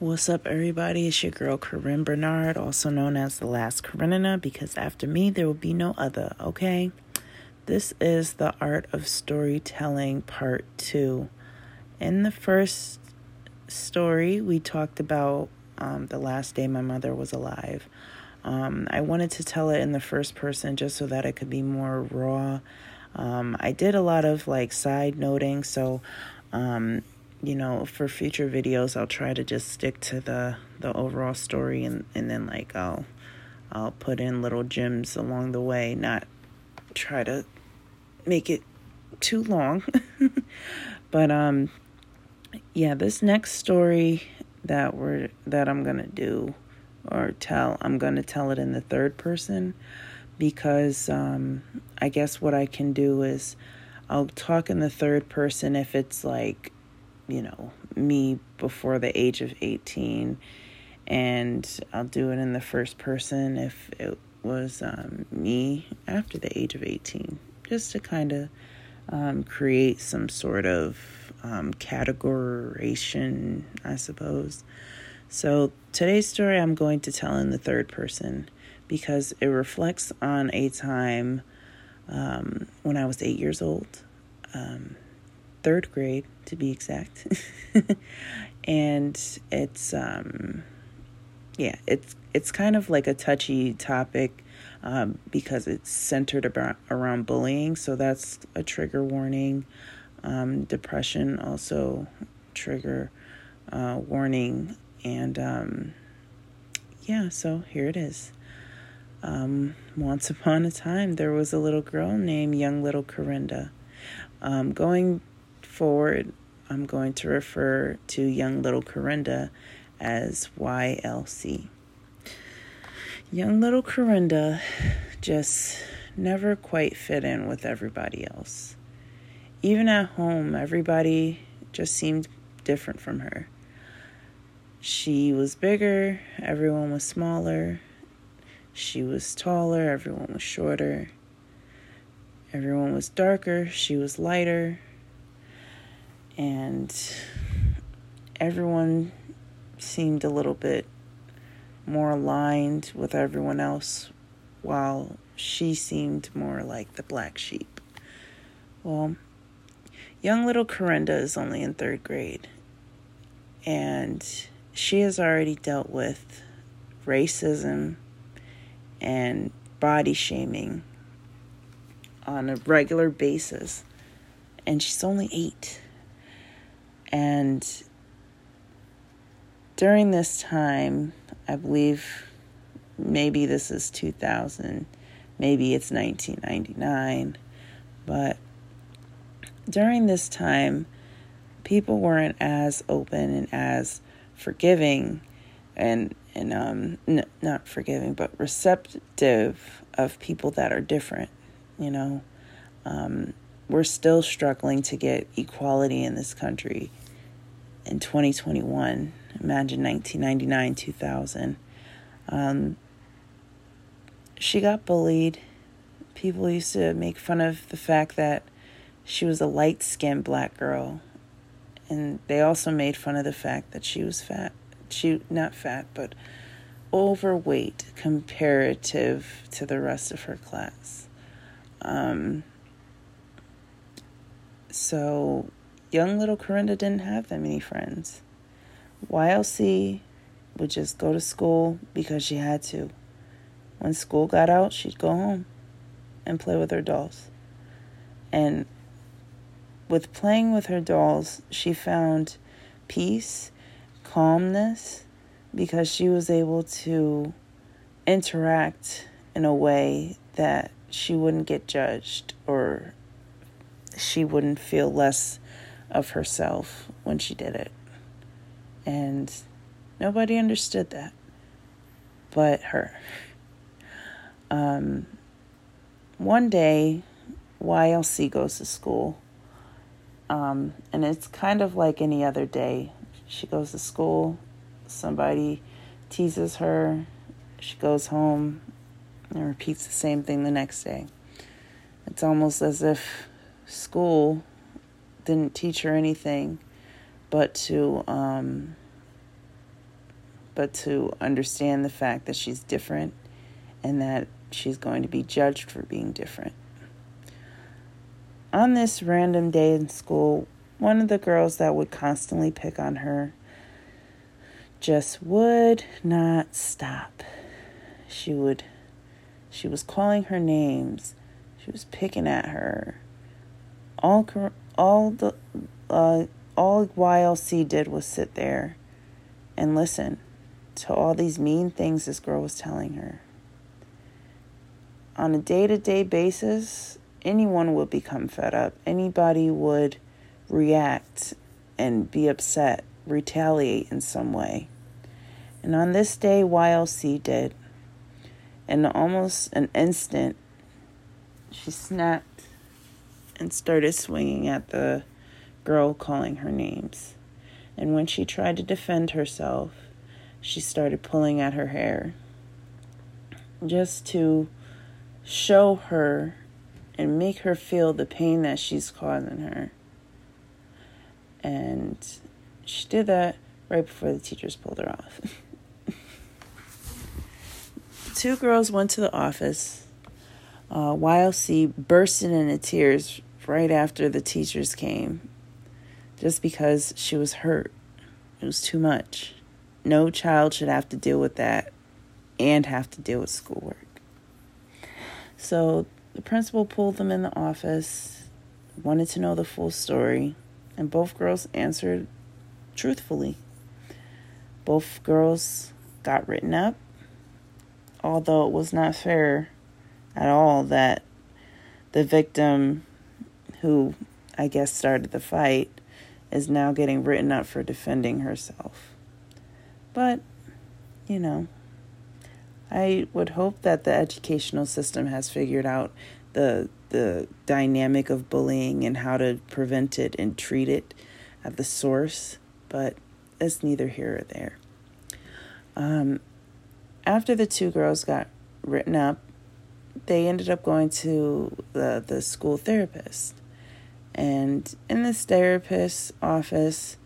What's up, everybody? It's your girl Corinne Bernard, also known as the Last Karenina, because after me there will be no other, okay? This is the Art of Storytelling Part 2. In the first story, we talked about um, the last day my mother was alive. Um, I wanted to tell it in the first person just so that it could be more raw. Um, I did a lot of like side noting, so um, you know, for future videos, I'll try to just stick to the the overall story, and and then like I'll I'll put in little gems along the way, not try to make it too long. but um, yeah, this next story that we're that I'm gonna do or tell, I'm gonna tell it in the third person because um, I guess what I can do is I'll talk in the third person if it's like you know, me before the age of 18. And I'll do it in the first person if it was um, me after the age of 18, just to kind of um, create some sort of um, categorization, I suppose. So today's story I'm going to tell in the third person because it reflects on a time um, when I was eight years old. Um, third grade to be exact. and it's um yeah, it's it's kind of like a touchy topic um, because it's centered about around bullying, so that's a trigger warning. Um, depression also trigger uh, warning, and um, yeah, so here it is. Um, once upon a time, there was a little girl named Young Little Corinda. Um, going forward, I'm going to refer to young little Corinda as YLC. Young little Corinda just never quite fit in with everybody else. Even at home, everybody just seemed different from her. She was bigger, everyone was smaller. She was taller, everyone was shorter. Everyone was darker, she was lighter and everyone seemed a little bit more aligned with everyone else, while she seemed more like the black sheep. Well, young little Corinda is only in third grade, and she has already dealt with racism and body shaming on a regular basis, and she's only eight. And during this time, I believe maybe this is 2000, maybe it's 1999, but during this time, people weren't as open and as forgiving and and um n- not forgiving but receptive of people that are different you know? Um we're still struggling to get equality in this country in 2021. Imagine 1999, 2000. Um, she got bullied. People used to make fun of the fact that she was a light skinned black girl. And they also made fun of the fact that she was fat. She, not fat, but overweight comparative to the rest of her class. Um, so young little Corinda didn't have that many friends. YLC would just go to school because she had to. When school got out, she'd go home and play with her dolls. And with playing with her dolls, she found peace, calmness, because she was able to interact in a way that she wouldn't get judged or she wouldn't feel less of herself when she did it. And nobody understood that but her. Um, one day, YLC goes to school, um, and it's kind of like any other day. She goes to school, somebody teases her, she goes home, and repeats the same thing the next day. It's almost as if school didn't teach her anything but to um, but to understand the fact that she's different and that she's going to be judged for being different. On this random day in school, one of the girls that would constantly pick on her just would not stop. She would she was calling her names. She was picking at her. All all the uh, all YLC did was sit there and listen to all these mean things this girl was telling her. On a day to day basis, anyone would become fed up. Anybody would react and be upset, retaliate in some way. And on this day, YLC did. In almost an instant, she snapped and started swinging at the girl calling her names. And when she tried to defend herself, she started pulling at her hair just to show her and make her feel the pain that she's causing her. And she did that right before the teachers pulled her off. Two girls went to the office. Uh, YLC bursted into tears right after the teachers came just because she was hurt. It was too much. No child should have to deal with that and have to deal with schoolwork. So the principal pulled them in the office, wanted to know the full story, and both girls answered truthfully. Both girls got written up, although it was not fair at all that the victim, who I guess started the fight, is now getting written up for defending herself. But, you know, I would hope that the educational system has figured out the the dynamic of bullying and how to prevent it and treat it at the source, but it's neither here or there. Um, after the two girls got written up, they ended up going to the, the school therapist. And in this therapist's office,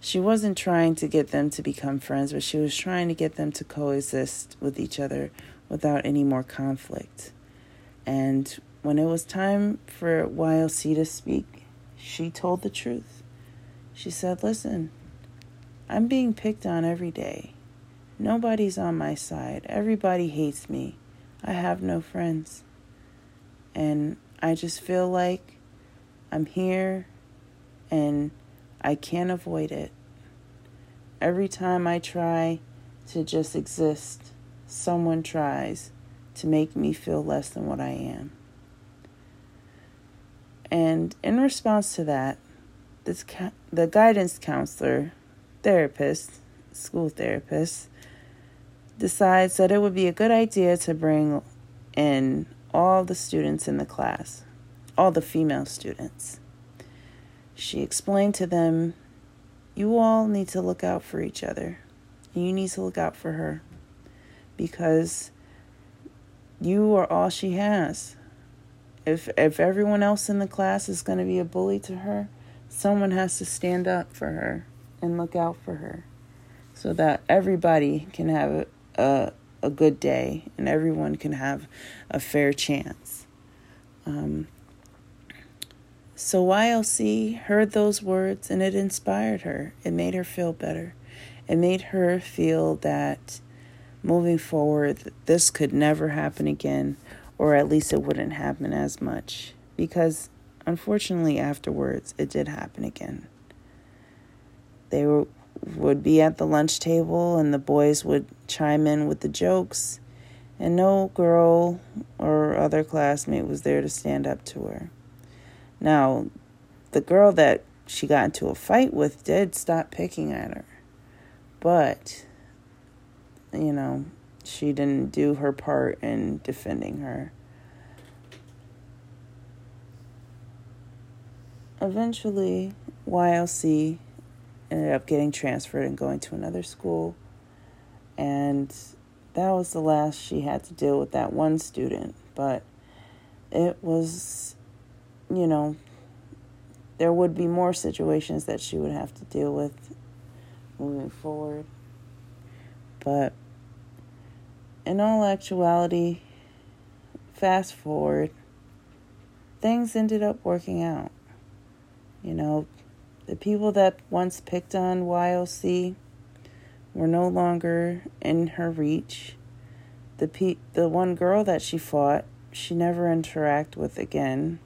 she wasn't trying to get them to become friends, but she was trying to get them to coexist with each other without any more conflict. And when it was time for YLC to speak, she told the truth. She said, Listen, I'm being picked on every day. Nobody's on my side. Everybody hates me. I have no friends. And I just feel like I'm here and I can't avoid it. Every time I try to just exist, someone tries to make me feel less than what I am. And in response to that, this the guidance counselor, therapist, school therapist, decides that it would be a good idea to bring in all the students in the class all the female students. She explained to them, You all need to look out for each other. You need to look out for her because you are all she has. If if everyone else in the class is going to be a bully to her, someone has to stand up for her and look out for her so that everybody can have a, a, good day and everyone can have a fair chance. Um, so YLC heard those words and it inspired her. It made her feel better. It made her feel that moving forward, this could never happen again, or at least it wouldn't happen as much. Because unfortunately, afterwards, it did happen again. They were, would be at the lunch table, and the boys would chime in with the jokes, and no girl or other classmate was there to stand up to her. Now, the girl that she got into a fight with did stop picking at her. But, you know, she didn't do her part in defending her. Eventually, YLC ended up getting transferred and going to another school. And that was the last she had to deal with that one student. But it was you know, there would be more situations that she would have to deal with moving forward. But in all actuality, fast forward, things ended up working out. You know, the people that once picked on YLC were no longer in her reach. The pe- the one girl that she fought, she never interacted with again.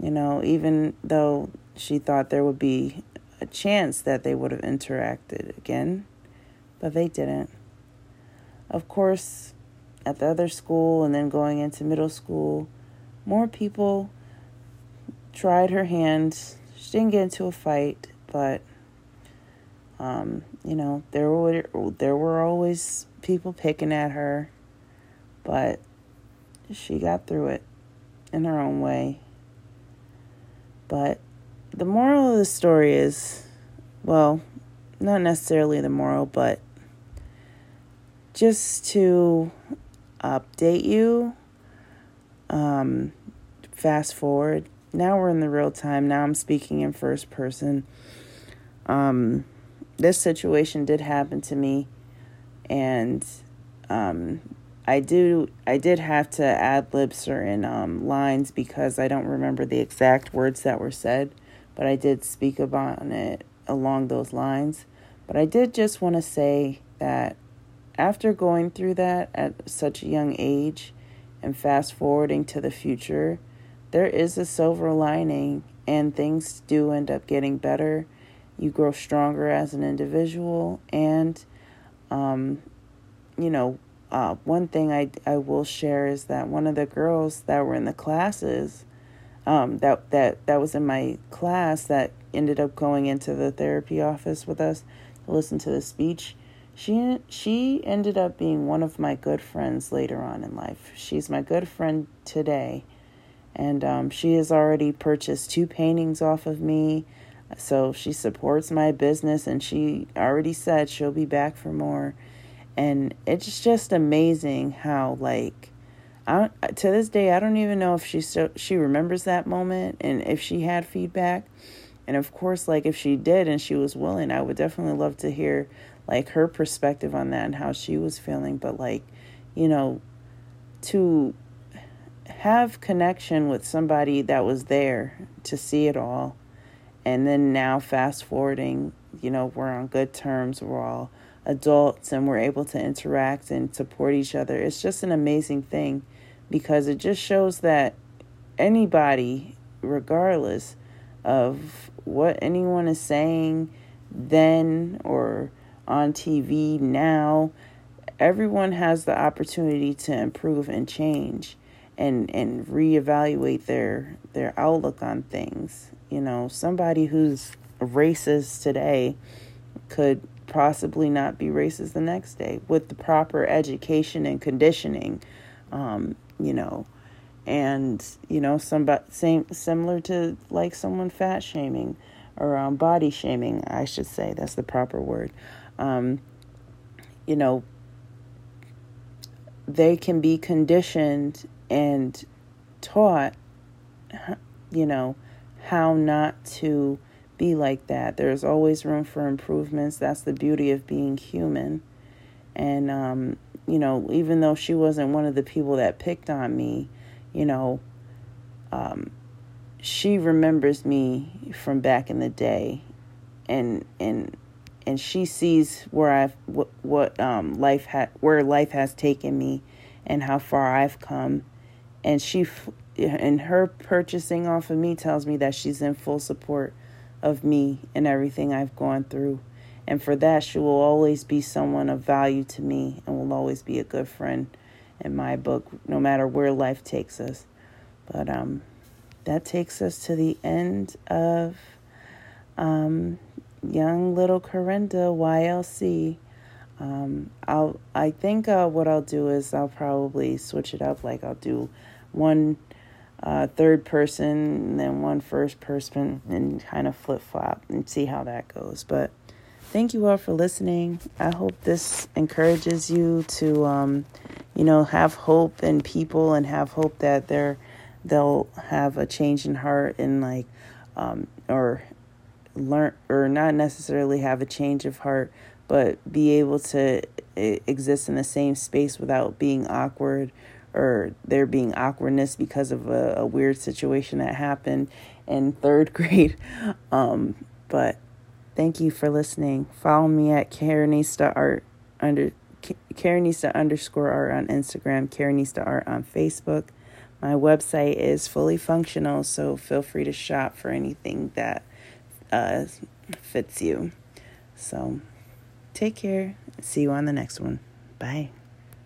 You know, even though she thought there would be a chance that they would have interacted again, but they didn't. Of course, at the other school and then going into middle school, more people tried her hand. She didn't get into a fight, but um, you know, there were there were always people picking at her, but she got through it in her own way. But the moral of the story is well, not necessarily the moral, but just to update you, um, fast forward. Now we're in the real time. Now I'm speaking in first person. Um, this situation did happen to me, and um, I do I did have to ad lib certain um, lines because I don't remember the exact words that were said, but I did speak about it along those lines. But I did just want to say that after going through that at such a young age and fast forwarding to the future, there is a silver lining and things do end up getting better. You grow stronger as an individual and um, you know, uh, one thing I, I will share is that one of the girls that were in the classes um, that that that was in my class that ended up going into the therapy office with us to listen to the speech. She she ended up being one of my good friends later on in life. She's my good friend today, and um, she has already purchased two paintings off of me. So she supports my business, and she already said she'll be back for more. And it's just amazing how like I to this day I don't even know if she still she remembers that moment and if she had feedback. And of course, like if she did and she was willing, I would definitely love to hear like her perspective on that and how she was feeling. But like, you know, to have connection with somebody that was there to see it all, and then now fast forwarding, you know, we're on good terms. We're all adults and we're able to interact and support each other. It's just an amazing thing because it just shows that anybody, regardless of what anyone is saying then or on TV now, everyone has the opportunity to improve and change and and reevaluate their their outlook on things. You know, somebody who's racist today could possibly not be racist the next day with the proper education and conditioning. Um, you know, and you know, somebody same similar to like someone fat shaming or um, body shaming, I should say. That's the proper word. Um, you know, they can be conditioned and taught, you know, how not to be like that. There's always room for improvements. That's the beauty of being human. And um, you know, even though she wasn't one of the people that picked on me, you know, um, she remembers me from back in the day, and and and she sees where I've what, what um life had where life has taken me, and how far I've come, and she and her purchasing off of me tells me that she's in full support of me and everything I've gone through. And for that, she will always be someone of value to me and will always be a good friend in my book, no matter where life takes us. But um, that takes us to the end of um, young little Corinda YLC. Um, I'll I think uh, what I'll do is I'll probably switch it up. Like I'll do one uh, third person and then one first person and kind of flip flop and see how that goes. But thank you all for listening. I hope this encourages you to, um, you know, have hope in people and have hope that they're they'll have a change in heart and like, um, or learn or not necessarily have a change of heart, but be able to exist in the same space without being awkward or there being awkwardness because of a, a weird situation that happened in third grade. Um, but thank you for listening. Follow me at Karenista Art under Karenista underscore art on Instagram, Karenista art on Facebook. My website is fully functional, so feel free to shop for anything that uh, fits you. So take care. See you on the next one. Bye.